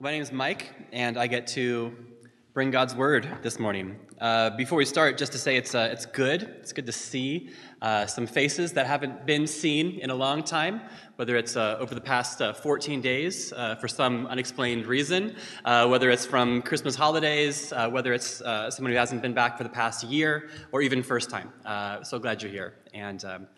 My name is Mike, and I get to bring God's word this morning. Uh, before we start, just to say it's, uh, it's good. It's good to see uh, some faces that haven't been seen in a long time, whether it's uh, over the past uh, 14 days uh, for some unexplained reason, whether it's from Christmas holidays, whether it's someone who hasn't been back for the past year, or even first time. so glad you're here. And um,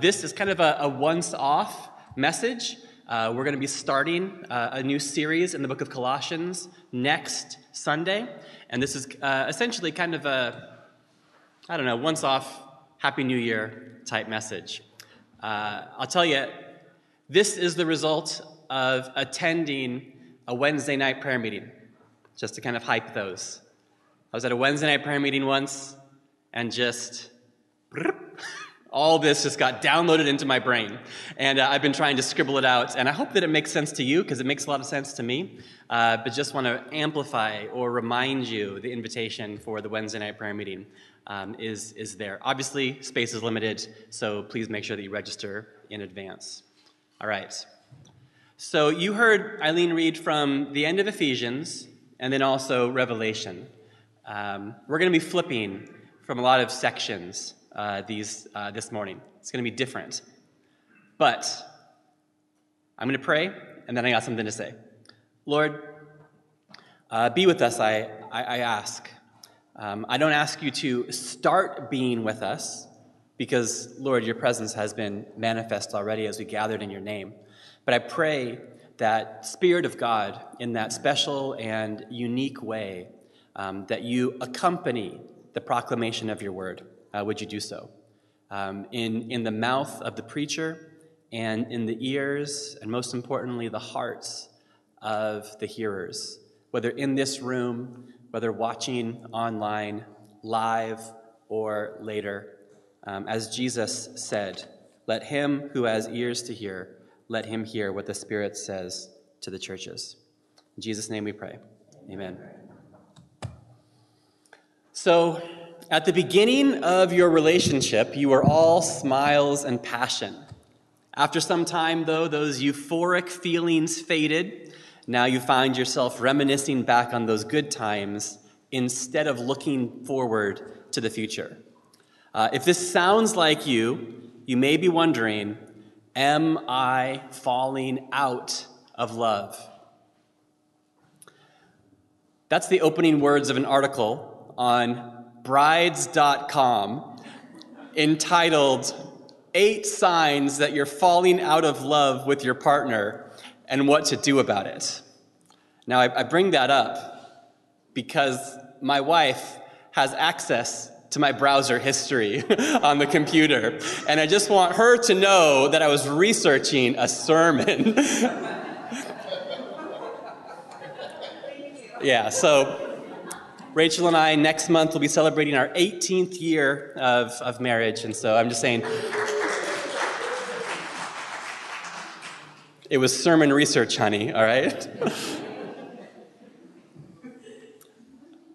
this is kind of a, a once off message. Uh, we're going to be starting uh, a new series in the book of Colossians next Sunday. And this is uh, essentially kind of a, I don't know, once off Happy New Year type message. Uh, I'll tell you, this is the result of attending a Wednesday night prayer meeting, just to kind of hype those. I was at a Wednesday night prayer meeting once and just all this just got downloaded into my brain. And uh, I've been trying to scribble it out. And I hope that it makes sense to you because it makes a lot of sense to me. Uh, but just want to amplify or remind you the invitation for the Wednesday night prayer meeting um, is, is there. Obviously, space is limited, so please make sure that you register in advance. All right. So you heard Eileen read from the end of Ephesians and then also Revelation. Um, we're going to be flipping from a lot of sections uh, these uh, this morning. It's going to be different. But I'm going to pray, and then I got something to say. Lord, uh, be with us, I, I, I ask. Um, I don't ask you to start being with us, because, Lord, your presence has been manifest already as we gathered in your name. But I pray that Spirit of God, in that special and unique way, um, that you accompany the proclamation of your word uh, would you do so? Um, in, in the mouth of the preacher and in the ears, and most importantly, the hearts of the hearers, whether in this room, whether watching online, live, or later. Um, as Jesus said, let him who has ears to hear, let him hear what the Spirit says to the churches. In Jesus' name we pray. Amen. So, at the beginning of your relationship, you were all smiles and passion. After some time, though, those euphoric feelings faded. Now you find yourself reminiscing back on those good times instead of looking forward to the future. Uh, if this sounds like you, you may be wondering Am I falling out of love? That's the opening words of an article on brides.com entitled Eight Signs That You're Falling Out of Love with Your Partner and What to Do About It. Now, I, I bring that up because my wife has access to my browser history on the computer. And I just want her to know that I was researching a sermon. yeah, so Rachel and I, next month, will be celebrating our 18th year of, of marriage. And so I'm just saying, it was sermon research, honey, all right?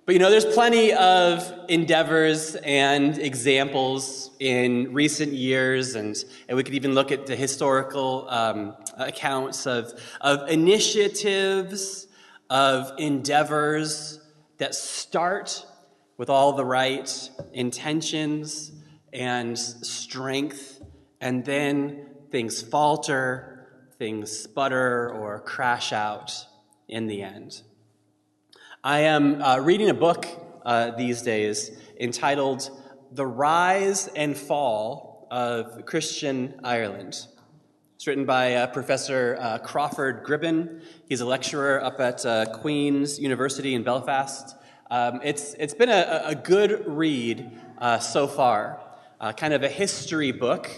But you know, there's plenty of endeavors and examples in recent years, and, and we could even look at the historical um, accounts of, of initiatives, of endeavors that start with all the right intentions and strength, and then things falter, things sputter, or crash out in the end. I am uh, reading a book uh, these days entitled The Rise and Fall of Christian Ireland. It's written by uh, Professor uh, Crawford Gribben. He's a lecturer up at uh, Queen's University in Belfast. Um, it's, it's been a, a good read uh, so far, uh, kind of a history book,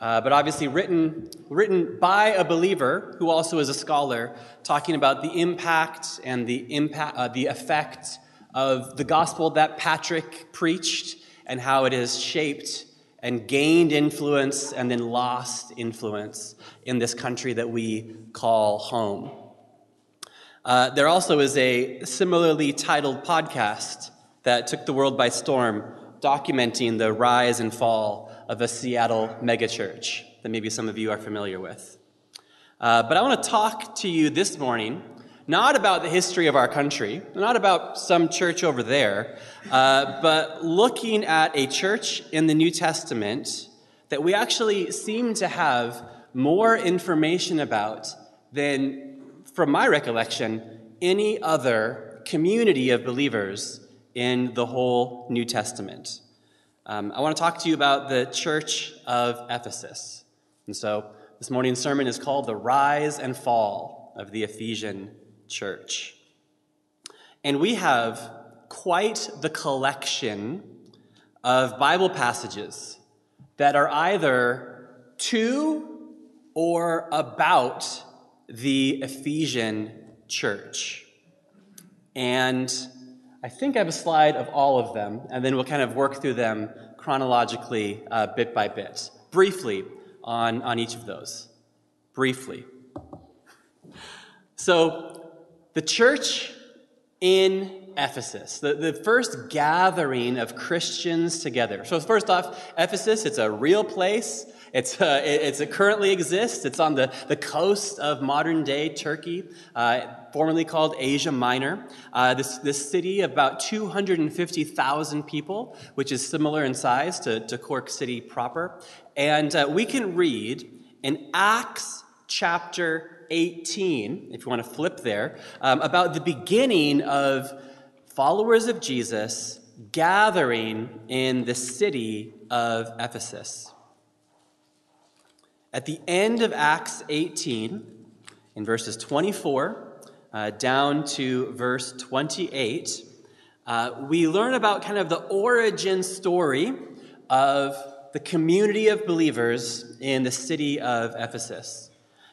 uh, but obviously written, written by a believer who also is a scholar, talking about the impact and the, impact, the effect of the gospel that Patrick preached and how it has shaped and gained influence and then lost influence in this country that we call home. Uh, there also is a similarly titled podcast that took the world by storm, documenting the rise and fall of a Seattle megachurch that maybe some of you are familiar with. Uh, but I want to talk to you this morning not about the history of our country, not about some church over there, uh, but looking at a church in the New Testament that we actually seem to have more information about than, from my recollection, any other community of believers in the whole New Testament. Um, I want to talk to you about the church of Ephesus. And so this morning's sermon is called The Rise and Fall of the Ephesian Church. And we have quite the collection of Bible passages that are either to or about the Ephesian church. And I think I have a slide of all of them, and then we'll kind of work through them chronologically, uh, bit by bit. Briefly, on, on each of those. Briefly. So, the church in Ephesus, the, the first gathering of Christians together. So, first off, Ephesus, it's a real place. It's, uh, it, it currently exists. It's on the, the coast of modern day Turkey, uh, formerly called Asia Minor. Uh, this, this city about 250,000 people, which is similar in size to, to Cork City proper. And uh, we can read in Acts chapter 18, if you want to flip there, um, about the beginning of followers of Jesus gathering in the city of Ephesus. At the end of Acts 18, in verses 24 uh, down to verse 28, uh, we learn about kind of the origin story of the community of believers in the city of Ephesus.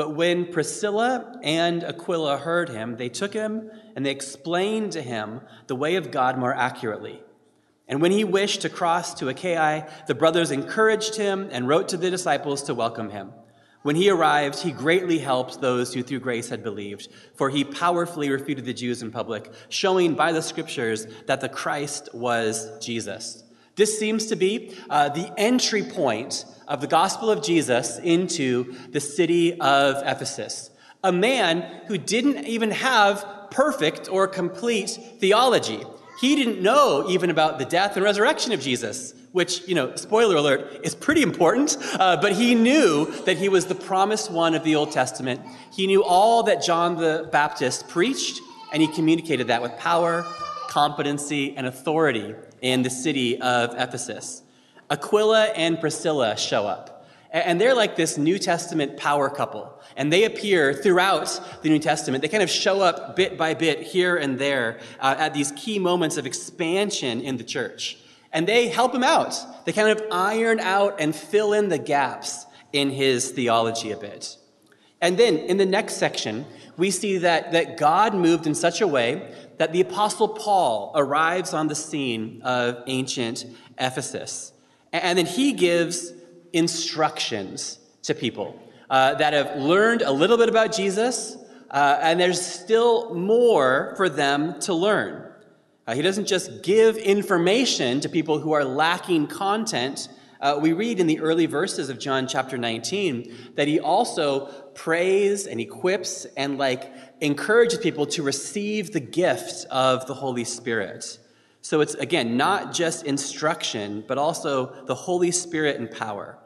But when Priscilla and Aquila heard him, they took him and they explained to him the way of God more accurately. And when he wished to cross to Achaia, the brothers encouraged him and wrote to the disciples to welcome him. When he arrived, he greatly helped those who through grace had believed, for he powerfully refuted the Jews in public, showing by the scriptures that the Christ was Jesus. This seems to be uh, the entry point of the gospel of Jesus into the city of Ephesus. A man who didn't even have perfect or complete theology. He didn't know even about the death and resurrection of Jesus, which, you know, spoiler alert, is pretty important. Uh, but he knew that he was the promised one of the Old Testament. He knew all that John the Baptist preached, and he communicated that with power, competency, and authority in the city of Ephesus. Aquila and Priscilla show up. And they're like this New Testament power couple. And they appear throughout the New Testament. They kind of show up bit by bit here and there uh, at these key moments of expansion in the church. And they help him out. They kind of iron out and fill in the gaps in his theology a bit. And then in the next section, we see that, that God moved in such a way that the Apostle Paul arrives on the scene of ancient Ephesus. And then he gives instructions to people uh, that have learned a little bit about Jesus, uh, and there's still more for them to learn. Uh, he doesn't just give information to people who are lacking content. Uh, we read in the early verses of John chapter 19 that he also prays and equips and like encourages people to receive the gift of the Holy Spirit. So it's, again, not just instruction, but also the Holy Spirit and power.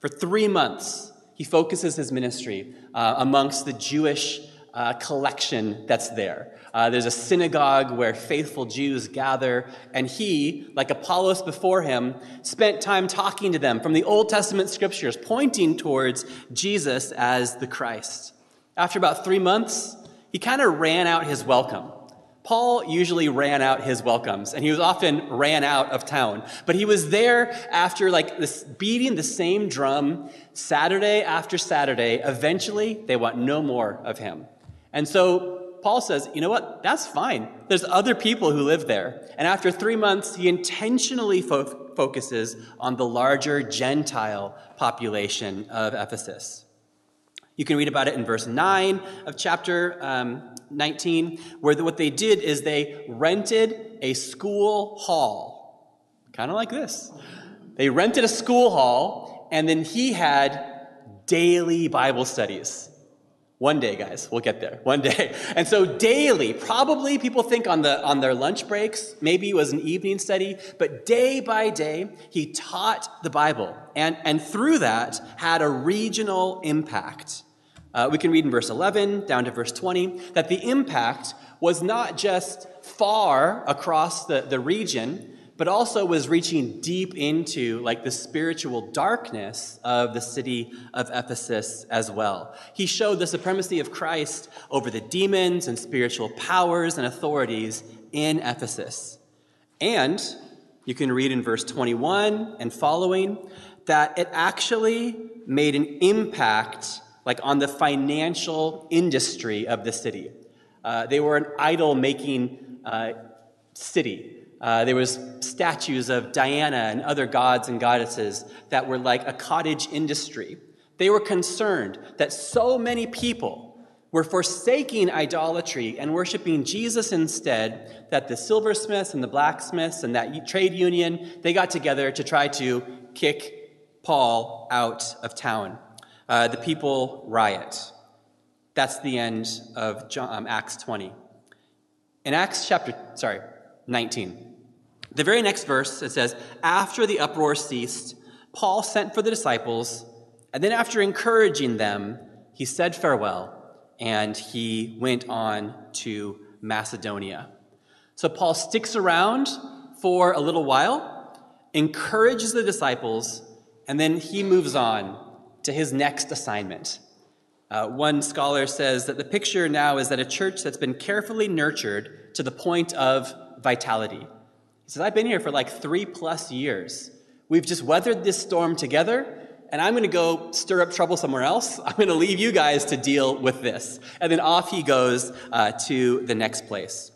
For three months, he focuses his ministry uh, amongst the Jewish uh, collection that's there. Uh, there's a synagogue where faithful Jews gather, and he, like Apollos before him, spent time talking to them from the Old Testament scriptures, pointing towards Jesus as the Christ. After about three months, he kind of ran out his welcome. Paul usually ran out his welcomes, and he was often ran out of town. But he was there after like this beating the same drum Saturday after Saturday. Eventually, they want no more of him. And so Paul says, you know what? That's fine. There's other people who live there. And after three months, he intentionally fo- focuses on the larger Gentile population of Ephesus. You can read about it in verse 9 of chapter um, 19, where the, what they did is they rented a school hall, kind of like this. They rented a school hall, and then he had daily Bible studies. One day, guys, we'll get there. One day. And so daily, probably people think on the on their lunch breaks, maybe it was an evening study, but day by day, he taught the Bible. And, and through that had a regional impact. Uh, we can read in verse 11 down to verse 20 that the impact was not just far across the, the region, but also was reaching deep into like the spiritual darkness of the city of Ephesus as well. He showed the supremacy of Christ over the demons and spiritual powers and authorities in Ephesus. And you can read in verse 21 and following that it actually made an impact like on the financial industry of the city. Uh, they were an idol making uh, city. Uh, there was statues of Diana and other gods and goddesses that were like a cottage industry. They were concerned that so many people were forsaking idolatry and worshiping Jesus instead that the silversmiths and the blacksmiths and that trade union they got together to try to kick Paul out of town. Uh, the people riot. That's the end of John, um, Acts 20. In Acts chapter, sorry, 19. The very next verse, it says, After the uproar ceased, Paul sent for the disciples, and then after encouraging them, he said farewell, and he went on to Macedonia. So Paul sticks around for a little while, encourages the disciples, and then he moves on to his next assignment. Uh, one scholar says that the picture now is that a church that's been carefully nurtured to the point of vitality. He says, I've been here for like three plus years. We've just weathered this storm together, and I'm going to go stir up trouble somewhere else. I'm going to leave you guys to deal with this. And then off he goes uh, to the next place.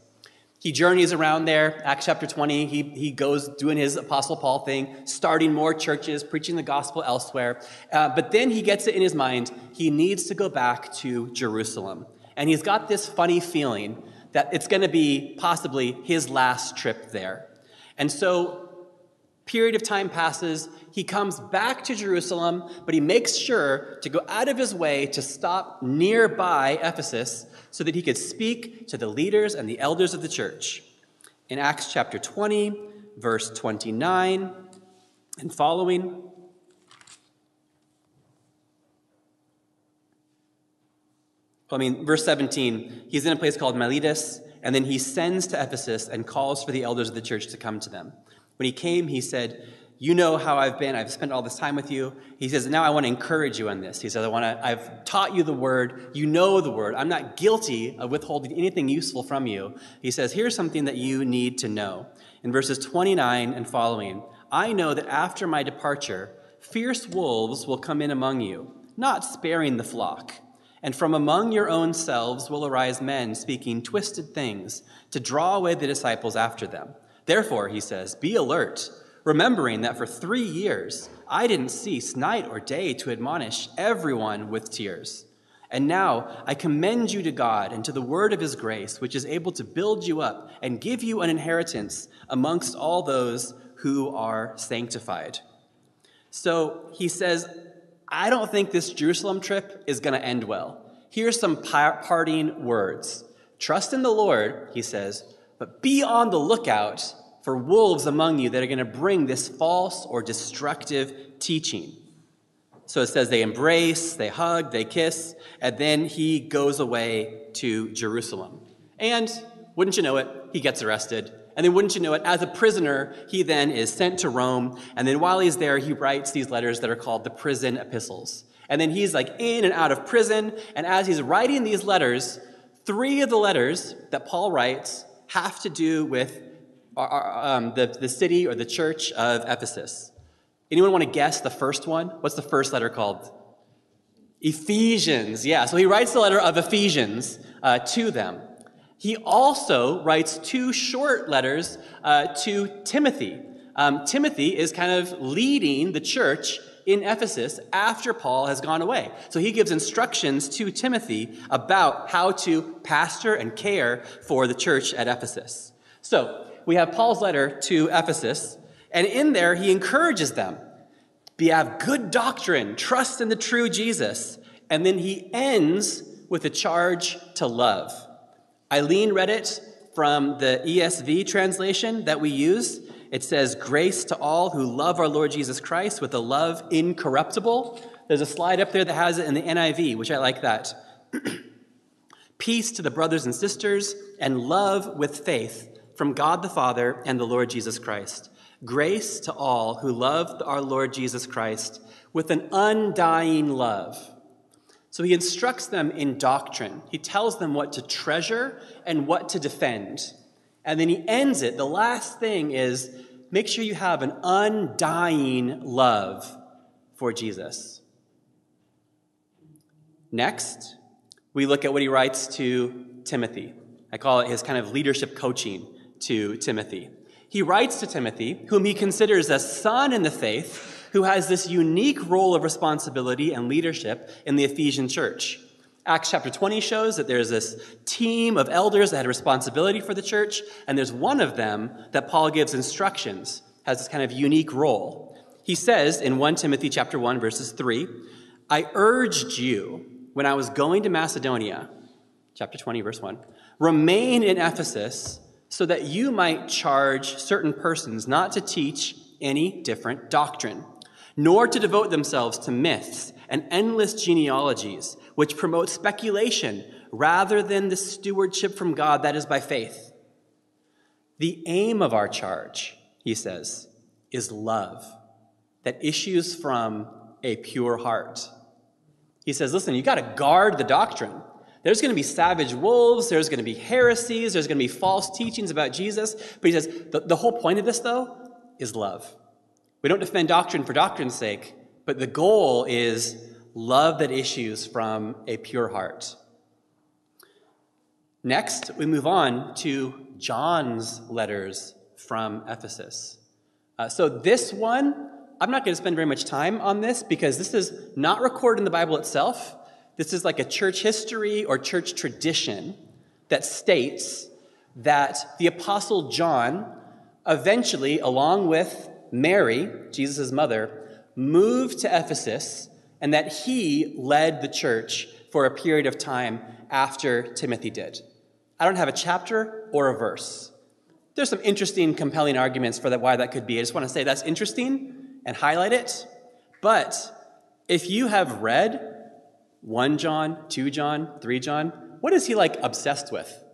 He journeys around there, Acts chapter 20. He, he goes doing his Apostle Paul thing, starting more churches, preaching the gospel elsewhere. Uh, but then he gets it in his mind he needs to go back to Jerusalem. And he's got this funny feeling that it's going to be possibly his last trip there. And so, period of time passes. He comes back to Jerusalem, but he makes sure to go out of his way to stop nearby Ephesus so that he could speak to the leaders and the elders of the church. In Acts chapter 20, verse 29 and following, I mean, verse 17, he's in a place called Miletus, and then he sends to Ephesus and calls for the elders of the church to come to them. When he came, he said, You know how I've been. I've spent all this time with you. He says, Now I want to encourage you on this. He says, I want to, I've taught you the word. You know the word. I'm not guilty of withholding anything useful from you. He says, Here's something that you need to know. In verses 29 and following, I know that after my departure, fierce wolves will come in among you, not sparing the flock. And from among your own selves will arise men speaking twisted things to draw away the disciples after them. Therefore, he says, be alert, remembering that for three years I didn't cease night or day to admonish everyone with tears. And now I commend you to God and to the word of his grace, which is able to build you up and give you an inheritance amongst all those who are sanctified. So he says, I don't think this Jerusalem trip is going to end well. Here's some parting words Trust in the Lord, he says, but be on the lookout for wolves among you that are going to bring this false or destructive teaching. So it says they embrace, they hug, they kiss, and then he goes away to Jerusalem. And wouldn't you know it, he gets arrested and then, wouldn't you know it, as a prisoner, he then is sent to Rome. And then, while he's there, he writes these letters that are called the prison epistles. And then he's like in and out of prison. And as he's writing these letters, three of the letters that Paul writes have to do with um, the, the city or the church of Ephesus. Anyone want to guess the first one? What's the first letter called? Ephesians. Yeah, so he writes the letter of Ephesians uh, to them. He also writes two short letters uh, to Timothy. Um, Timothy is kind of leading the church in Ephesus after Paul has gone away. So he gives instructions to Timothy about how to pastor and care for the church at Ephesus. So we have Paul's letter to Ephesus, and in there he encourages them be have good doctrine, trust in the true Jesus. And then he ends with a charge to love. Eileen read it from the ESV translation that we use. It says, Grace to all who love our Lord Jesus Christ with a love incorruptible. There's a slide up there that has it in the NIV, which I like that. Peace to the brothers and sisters, and love with faith from God the Father and the Lord Jesus Christ. Grace to all who love our Lord Jesus Christ with an undying love. So he instructs them in doctrine. He tells them what to treasure and what to defend. And then he ends it. The last thing is make sure you have an undying love for Jesus. Next, we look at what he writes to Timothy. I call it his kind of leadership coaching to Timothy. He writes to Timothy, whom he considers a son in the faith, who has this unique role of responsibility and leadership in the Ephesian church. Acts chapter 20 shows that there's this team of elders that had responsibility for the church, and there's one of them that Paul gives instructions, has this kind of unique role. He says in 1 Timothy chapter 1 verses 3, I urged you when I was going to Macedonia, chapter 20 verse 1, remain in Ephesus so that you might charge certain persons not to teach any different doctrine, nor to devote themselves to myths and endless genealogies which promote speculation rather than the stewardship from God that is by faith. The aim of our charge, he says, is love that issues from a pure heart. He says, listen, you got to guard the doctrine. There's going to be savage wolves, there's going to be heresies, there's going to be false teachings about Jesus. But he says, the, the whole point of this, though, is love. We don't defend doctrine for doctrine's sake, but the goal is love that issues from a pure heart. Next, we move on to John's letters from Ephesus. Uh, so, this one, I'm not going to spend very much time on this because this is not recorded in the Bible itself. This is like a church history or church tradition that states that the Apostle John eventually, along with Mary, Jesus' mother, moved to Ephesus and that he led the church for a period of time after Timothy did. I don't have a chapter or a verse. There's some interesting, compelling arguments for that, why that could be. I just want to say that's interesting and highlight it. But if you have read 1 John, 2 John, 3 John, what is he like obsessed with?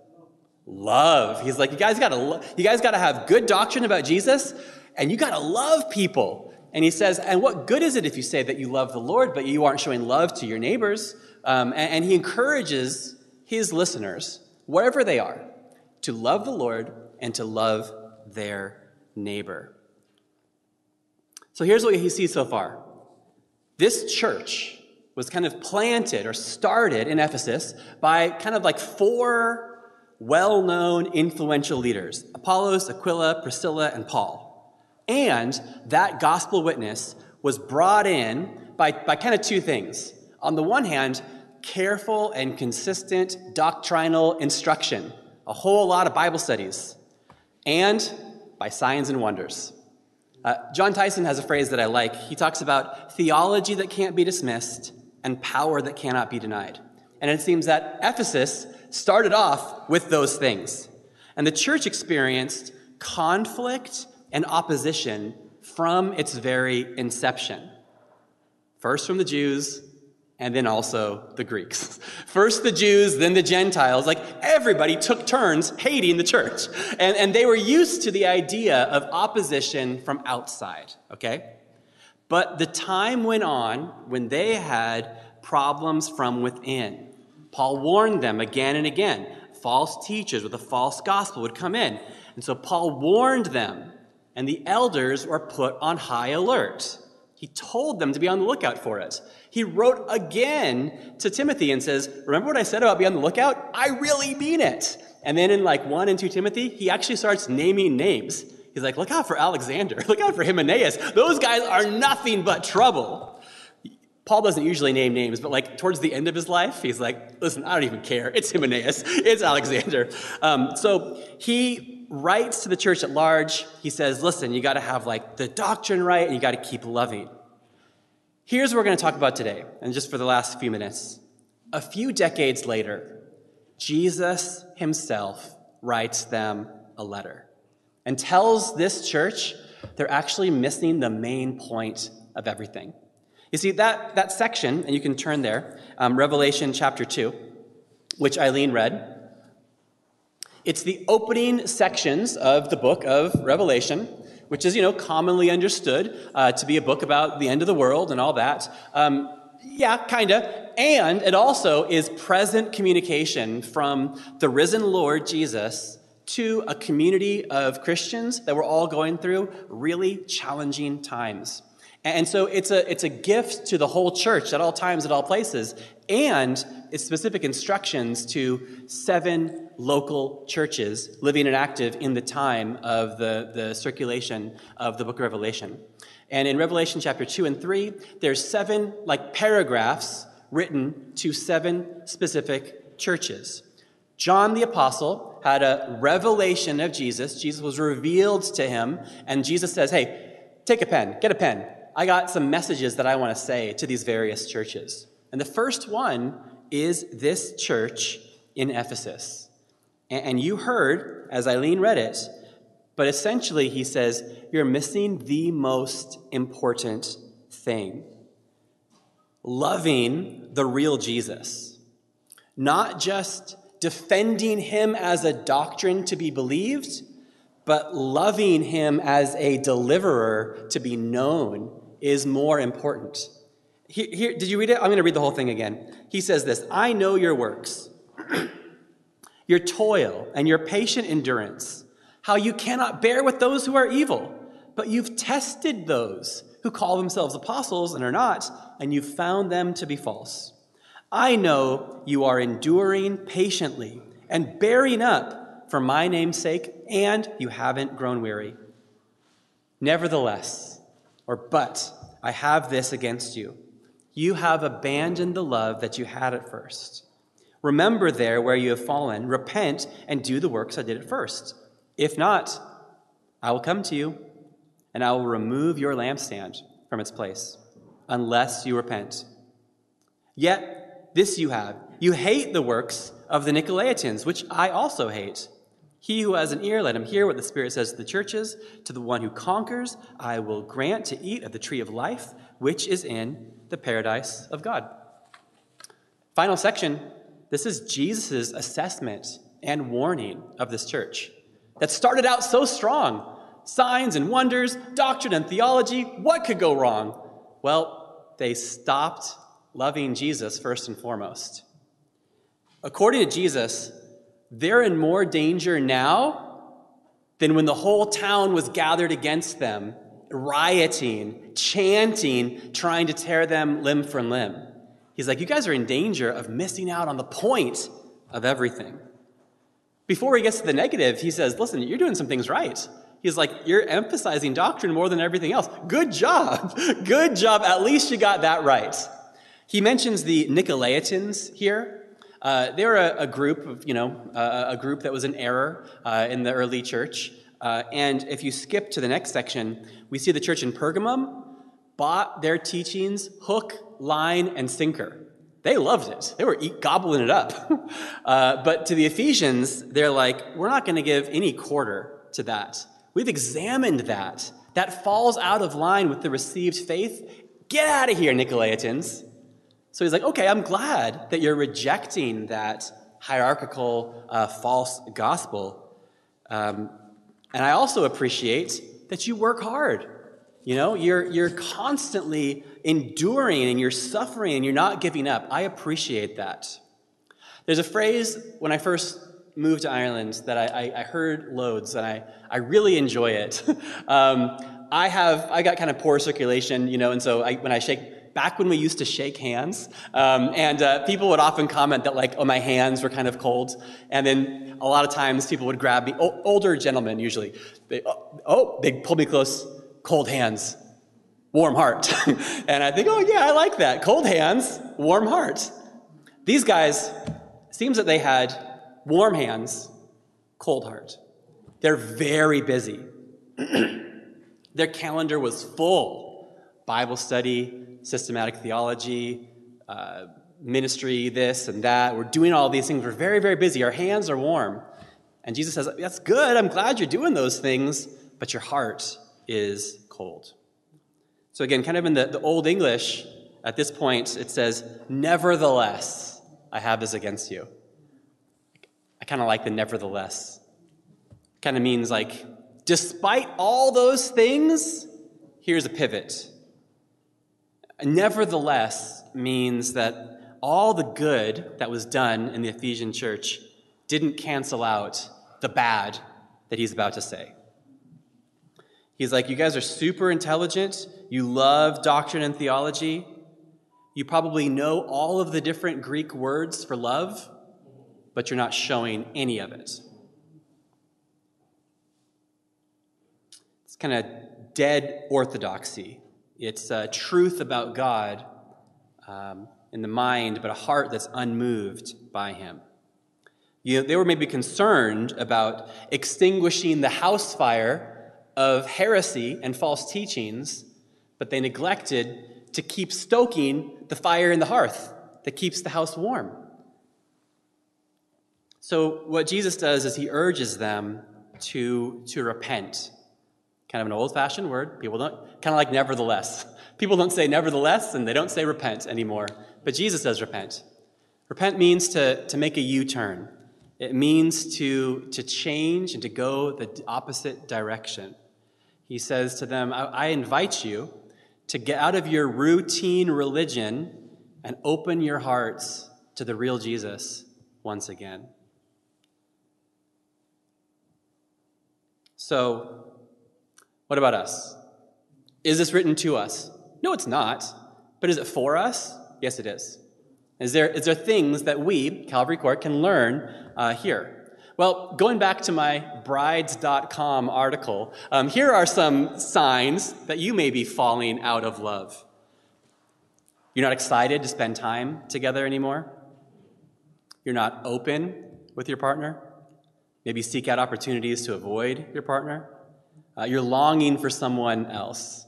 Love. He's like, you guys gotta, you guys gotta have good doctrine about Jesus, and you gotta love people. And he says, And what good is it if you say that you love the Lord, but you aren't showing love to your neighbors? Um, and, and he encourages his listeners, wherever they are, to love the Lord and to love their neighbor. So here's what he sees so far this church was kind of planted or started in Ephesus by kind of like four well known influential leaders Apollos, Aquila, Priscilla, and Paul. And that gospel witness was brought in by, by kind of two things. On the one hand, careful and consistent doctrinal instruction, a whole lot of Bible studies, and by signs and wonders. Uh, Jon Tyson has a phrase that I like. He talks about theology that can't be dismissed and power that cannot be denied. And it seems that Ephesus started off with those things. And the church experienced conflict and opposition from its very inception. First from the Jews, and then also the Greeks. First the Jews, then the Gentiles. Like everybody took turns hating the church. And, and they were used to the idea of opposition from outside, okay? But the time went on when they had problems from within. Paul warned them again and again. False teachers with a false gospel would come in. And so Paul warned them and the elders were put on high alert. He told them to be on the lookout for it. He wrote again to Timothy and says, Remember what I said about be on the lookout? I really mean it. And then in like 1 and 2 Timothy, he actually starts naming names. He's like, look out for Alexander, look out for Hymenaeus. Those guys are nothing but trouble. Paul doesn't usually name names, but like towards the end of his life, he's like, listen, I don't even care. It's Hymenaeus, it's Alexander. Um, so he writes to the church at large. He says, listen, you got to have like the doctrine right and you got to keep loving. Here's what we're going to talk about today, and just for the last few minutes. A few decades later, Jesus himself writes them a letter and tells this church they're actually missing the main point of everything. You see, that, that section, and you can turn there, um, Revelation chapter 2, which Eileen read, it's the opening sections of the book of Revelation, which is, you know, commonly understood uh, to be a book about the end of the world and all that. Um, yeah, kind of. And it also is present communication from the risen Lord Jesus to a community of Christians that we're all going through really challenging times. And so it's a, it's a gift to the whole church at all times, at all places, and it's specific instructions to seven local churches living and active in the time of the, the circulation of the book of Revelation. And in Revelation chapter 2 and 3, there's seven like paragraphs written to seven specific churches. John the apostle had a revelation of Jesus. Jesus was revealed to him, and Jesus says, Hey, take a pen, get a pen. I got some messages that I want to say to these various churches. And the first one is this church in Ephesus. And you heard, as Eileen read it, but essentially he says, You're missing the most important thing loving the real Jesus. Not just defending him as a doctrine to be believed, but loving him as a deliverer to be known is more important. Here, here, did you read it? I'm going to read the whole thing again. He says this I know your works, your toil, and your patient endurance, how you cannot bear with those who are evil, but you've tested those who call themselves apostles and are not, and you've found them to be false. I know you are enduring patiently and bearing up for my name's sake, and you haven't grown weary. Nevertheless, or, but I have this against you. You have abandoned the love that you had at first. Remember there where you have fallen, repent, and do the works I did at first. If not, I will come to you, and I will remove your lampstand from its place, unless you repent. Yet, this you have you hate the works of the Nicolaitans, which I also hate. He who has an ear, let him hear what the Spirit says to the churches. To the one who conquers, I will grant to eat of the tree of life, which is in the paradise of God. Final section this is Jesus' assessment and warning of this church that started out so strong signs and wonders, doctrine and theology. What could go wrong? Well, they stopped loving Jesus first and foremost. According to Jesus, they're in more danger now than when the whole town was gathered against them, rioting, chanting, trying to tear them limb from limb. He's like, You guys are in danger of missing out on the point of everything. Before he gets to the negative, he says, Listen, you're doing some things right. He's like, You're emphasizing doctrine more than everything else. Good job. Good job. At least you got that right. He mentions the Nicolaitans here. Uh, they were a, a, group of, you know, uh, a group that was in error uh, in the early church. Uh, and if you skip to the next section, we see the church in Pergamum bought their teachings hook, line, and sinker. They loved it. They were eat, gobbling it up. Uh, but to the Ephesians, they're like, we're not going to give any quarter to that. We've examined that. That falls out of line with the received faith. Get out of here, Nicolaitans. So he's like, okay, I'm glad that you're rejecting that hierarchical uh, false gospel. Um, and I also appreciate that you work hard. You know, you're, you're constantly enduring and you're suffering and you're not giving up. I appreciate that. There's a phrase when I first moved to Ireland that I, I, I heard loads and I, I really enjoy it. um, I have, I got kind of poor circulation, you know, and so I, when I shake back when we used to shake hands, um, and uh, people would often comment that, like, oh, my hands were kind of cold. And then a lot of times people would grab me, o- older gentlemen usually, they, oh, oh, they'd pull me close, cold hands, warm heart. and I think, oh, yeah, I like that. Cold hands, warm heart. These guys, seems that they had warm hands, cold heart. They're very busy. Their calendar was full Bible study, systematic theology, uh, ministry, this and that. We're doing all these things. We're very, very busy. Our hands are warm. And Jesus says, That's good. I'm glad you're doing those things, but your heart is cold. So, again, kind of in the, the Old English, at this point, it says, Nevertheless, I have this against you. I kind of like the nevertheless. Kind of means like, despite all those things, here's a pivot. Nevertheless means that all the good that was done in the Ephesian church didn't cancel out the bad that he's about to say. He's like, You guys are super intelligent. You love doctrine and theology. You probably know all of the different Greek words for love, but you're not showing any of it. It's kind of dead orthodoxy. It's a truth about God um, in the mind, but a heart that's unmoved by Him. You know, they were maybe concerned about extinguishing the house fire of heresy and false teachings, but they neglected to keep stoking the fire in the hearth that keeps the house warm. So, what Jesus does is he urges them to, to repent. Kind of an old fashioned word. People don't, kind of like nevertheless. People don't say nevertheless and they don't say repent anymore. But Jesus says repent. Repent means to, to make a U turn, it means to, to change and to go the opposite direction. He says to them, I, invite you to get out of your routine religion and open your hearts to the real Jesus once again. So, what about us? Is this written to us? No, it's not. But is it for us? Yes, it is. Is there, is there things that we, Calvary Cork, can learn uh, here? Well, going back to my brides.com article, um, here are some signs that you may be falling out of love. You're not excited to spend time together anymore. You're not open with your partner. Maybe seek out opportunities to avoid your partner. Uh, you're longing for someone else.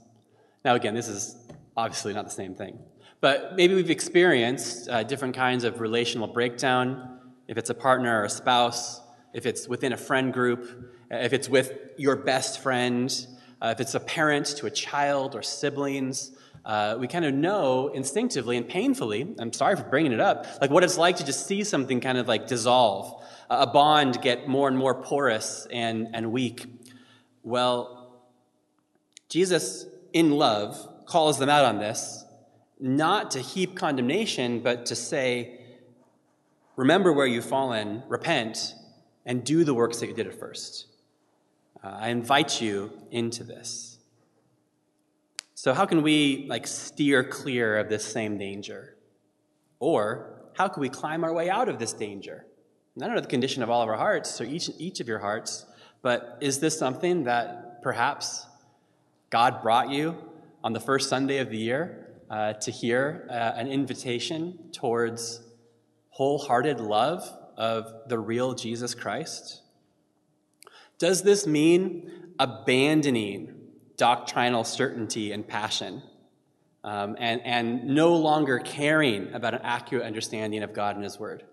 Now, again, this is obviously not the same thing. But maybe we've experienced uh, different kinds of relational breakdown. If it's a partner or a spouse, if it's within a friend group, if it's with your best friend, uh, if it's a parent to a child or siblings, uh, we kind of know instinctively and painfully, I'm sorry for bringing it up, like what it's like to just see something kind of like dissolve, a bond get more and more porous and, and weak. Well, Jesus, in love, calls them out on this, not to heap condemnation, but to say, remember where you've fallen, repent, and do the works that you did at first. Uh, I invite you into this. So how can we like steer clear of this same danger? Or how can we climb our way out of this danger? And I don't know the condition of all of our hearts, or each, each of your hearts, but is this something that perhaps God brought you on the first Sunday of the year uh, to hear uh, an invitation towards wholehearted love of the real Jesus Christ? Does this mean abandoning doctrinal certainty and passion, um, and, and no longer caring about an accurate understanding of God and His Word?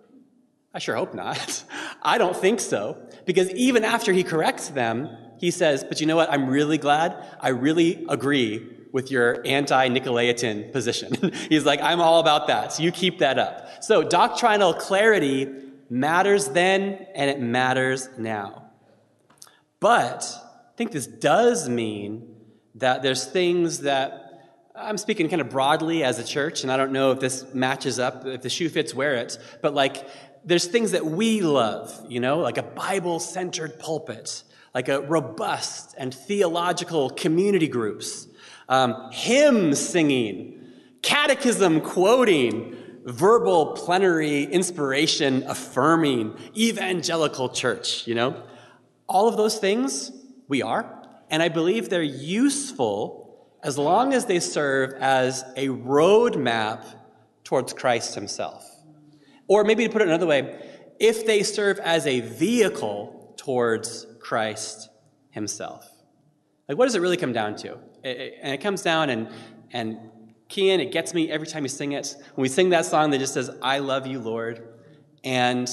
I sure hope not. I don't think so. Because even after he corrects them, he says, But you know what? I'm really glad. I really agree with your anti Nicolaitan position. He's like, I'm all about that. So you keep that up. So doctrinal clarity matters then and it matters now. But I think this does mean that there's things that I'm speaking kind of broadly as a church, and I don't know if this matches up, if the shoe fits, wear it, but like there's things that we love, you know, like a Bible centered pulpit, like a robust and theological community groups, um, hymn singing, catechism quoting, verbal plenary inspiration affirming, evangelical church, you know? All of those things we are, and I believe they're useful as long as they serve as a roadmap towards Christ himself. Or maybe to put it another way, if they serve as a vehicle towards Christ himself. Like, what does it really come down to? And it comes down, and, and It gets me every time we sing it. When we sing that song that just says, I love you, Lord. And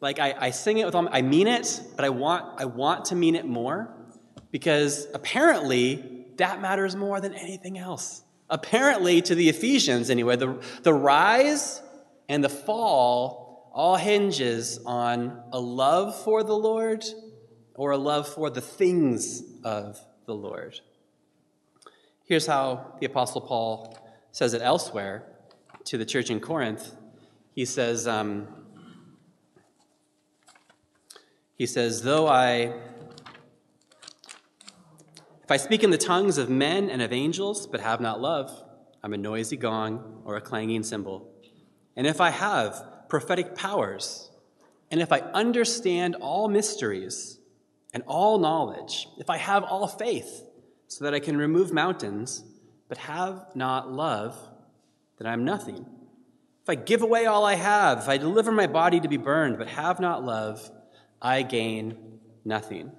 like I, I sing it with all I mean it, but I want I want to mean it more because apparently that matters more than anything else. Apparently, to the Ephesians anyway, the, the rise and the fall all hinges on a love for the Lord or a love for the things of the Lord. Here's how the Apostle Paul says it elsewhere to the church in Corinth. He says, um, he says, though I, if I speak in the tongues of men and of angels, but have not love, I'm a noisy gong or a clanging cymbal. And if I have prophetic powers, and if I understand all mysteries and all knowledge, if I have all faith so that I can remove mountains, but have not love, then I'm nothing. If I give away all I have, if I deliver my body to be burned, but have not love, I gain nothing.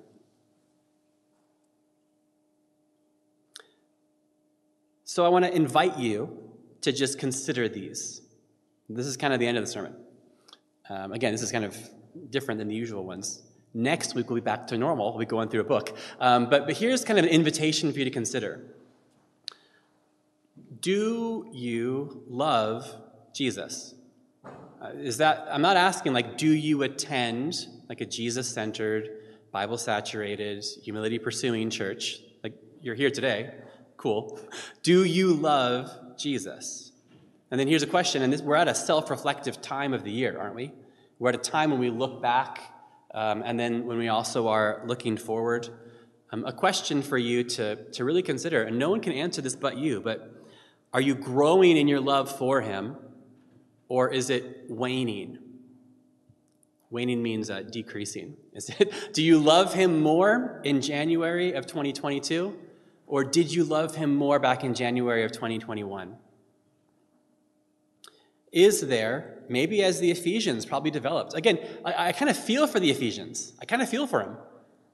So I want to invite you to just consider these. This is kind of the end of the sermon. Um, again, this is kind of different than the usual ones. Next week, we'll be back to normal. We'll be going through a book. Um, but, but here's kind of an invitation for you to consider Do you love Jesus? Uh, is that, I'm not asking, like, do you attend like a Jesus centered, Bible saturated, humility pursuing church, like you're here today, cool. Do you love Jesus? And then here's a question, and this, we're at a self reflective time of the year, aren't we? We're at a time when we look back, um, and then when we also are looking forward. Um, a question for you to, to really consider, and no one can answer this but you, but are you growing in your love for Him, or is it waning? Waning means uh, decreasing. Is it, do you love him more in January of 2022? Or did you love him more back in January of 2021? Is there, maybe as the Ephesians probably developed, again, I, I kind of feel for the Ephesians. I kind of feel for them.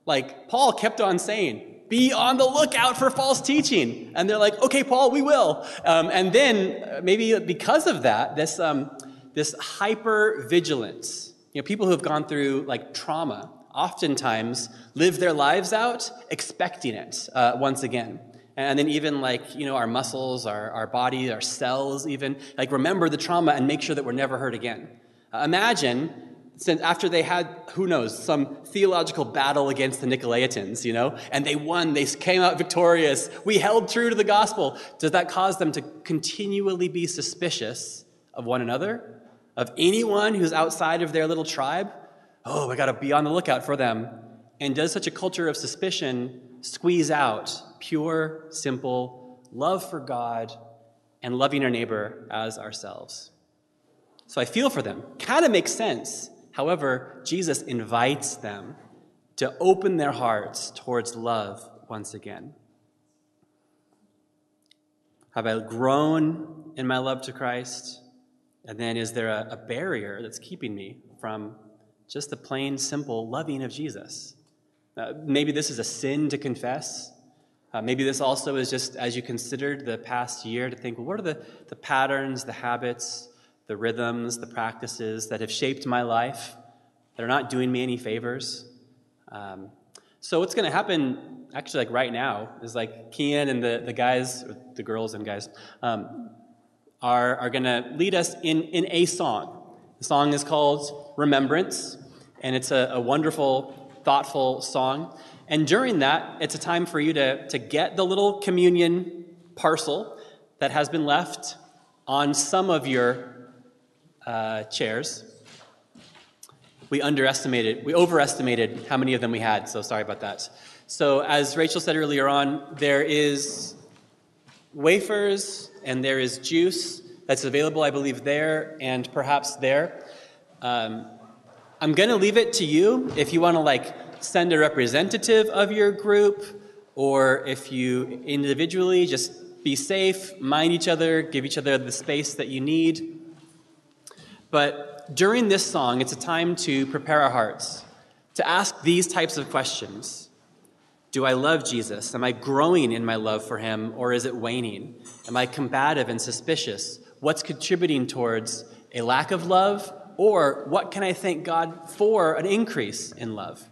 Like, Paul kept on saying, be on the lookout for false teaching. And they're like, okay, Paul, we will. Um, and then, uh, maybe because of that, this, um, this hyper vigilance you know, people who have gone through like trauma oftentimes live their lives out expecting it uh, once again. And then even like, you know, our muscles, our, our body, our cells even, like remember the trauma and make sure that we're never hurt again. Uh, imagine since after they had, who knows, some theological battle against the Nicolaitans, you know, and they won, they came out victorious, we held true to the gospel. Does that cause them to continually be suspicious of one another? of anyone who's outside of their little tribe, oh, I got to be on the lookout for them. And does such a culture of suspicion squeeze out pure, simple love for God and loving our neighbor as ourselves? So I feel for them. Kind of makes sense. However, Jesus invites them to open their hearts towards love once again. Have I grown in my love to Christ? And then is there a, a barrier that's keeping me from just the plain, simple loving of Jesus? Uh, maybe this is a sin to confess. Uh, maybe this also is just as you considered the past year to think, well, what are the, the patterns, the habits, the rhythms, the practices that have shaped my life that are not doing me any favors? Um, so what's going to happen, actually, like right now, is like Kian and the, the guys, the girls and guys, um, are, are going to lead us in, in a song. The song is called Remembrance, and it's a, a wonderful, thoughtful song. And during that, it's a time for you to, to get the little communion parcel that has been left on some of your uh, chairs. We underestimated, we overestimated how many of them we had, so sorry about that. So, as Rachel said earlier on, there is wafers and there is juice that's available, I believe, there and perhaps there. Um, I'm going to leave it to you if you want to like send a representative of your group or if you individually just be safe, mind each other, give each other the space that you need. But during this song, it's a time to prepare our hearts, to ask these types of questions Do I love Jesus? Am I growing in my love for him, or is it waning? Am I combative and suspicious? What's contributing towards a lack of love, or what can I thank God for an increase in love?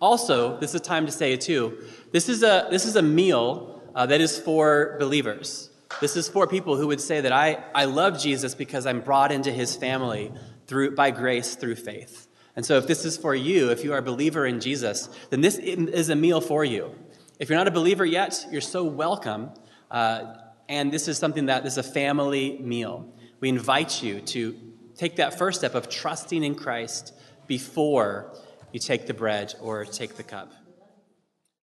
Also, this is time to say it too, this is a, this is a meal uh, that is for believers. This is for people who would say that I, I love Jesus because I'm brought into his family through, by grace through faith. And so, if this is for you, if you are a believer in Jesus, then this is a meal for you. If you're not a believer yet, you're so welcome. Uh, and this is something that is a family meal. We invite you to take that first step of trusting in Christ before you take the bread or take the cup.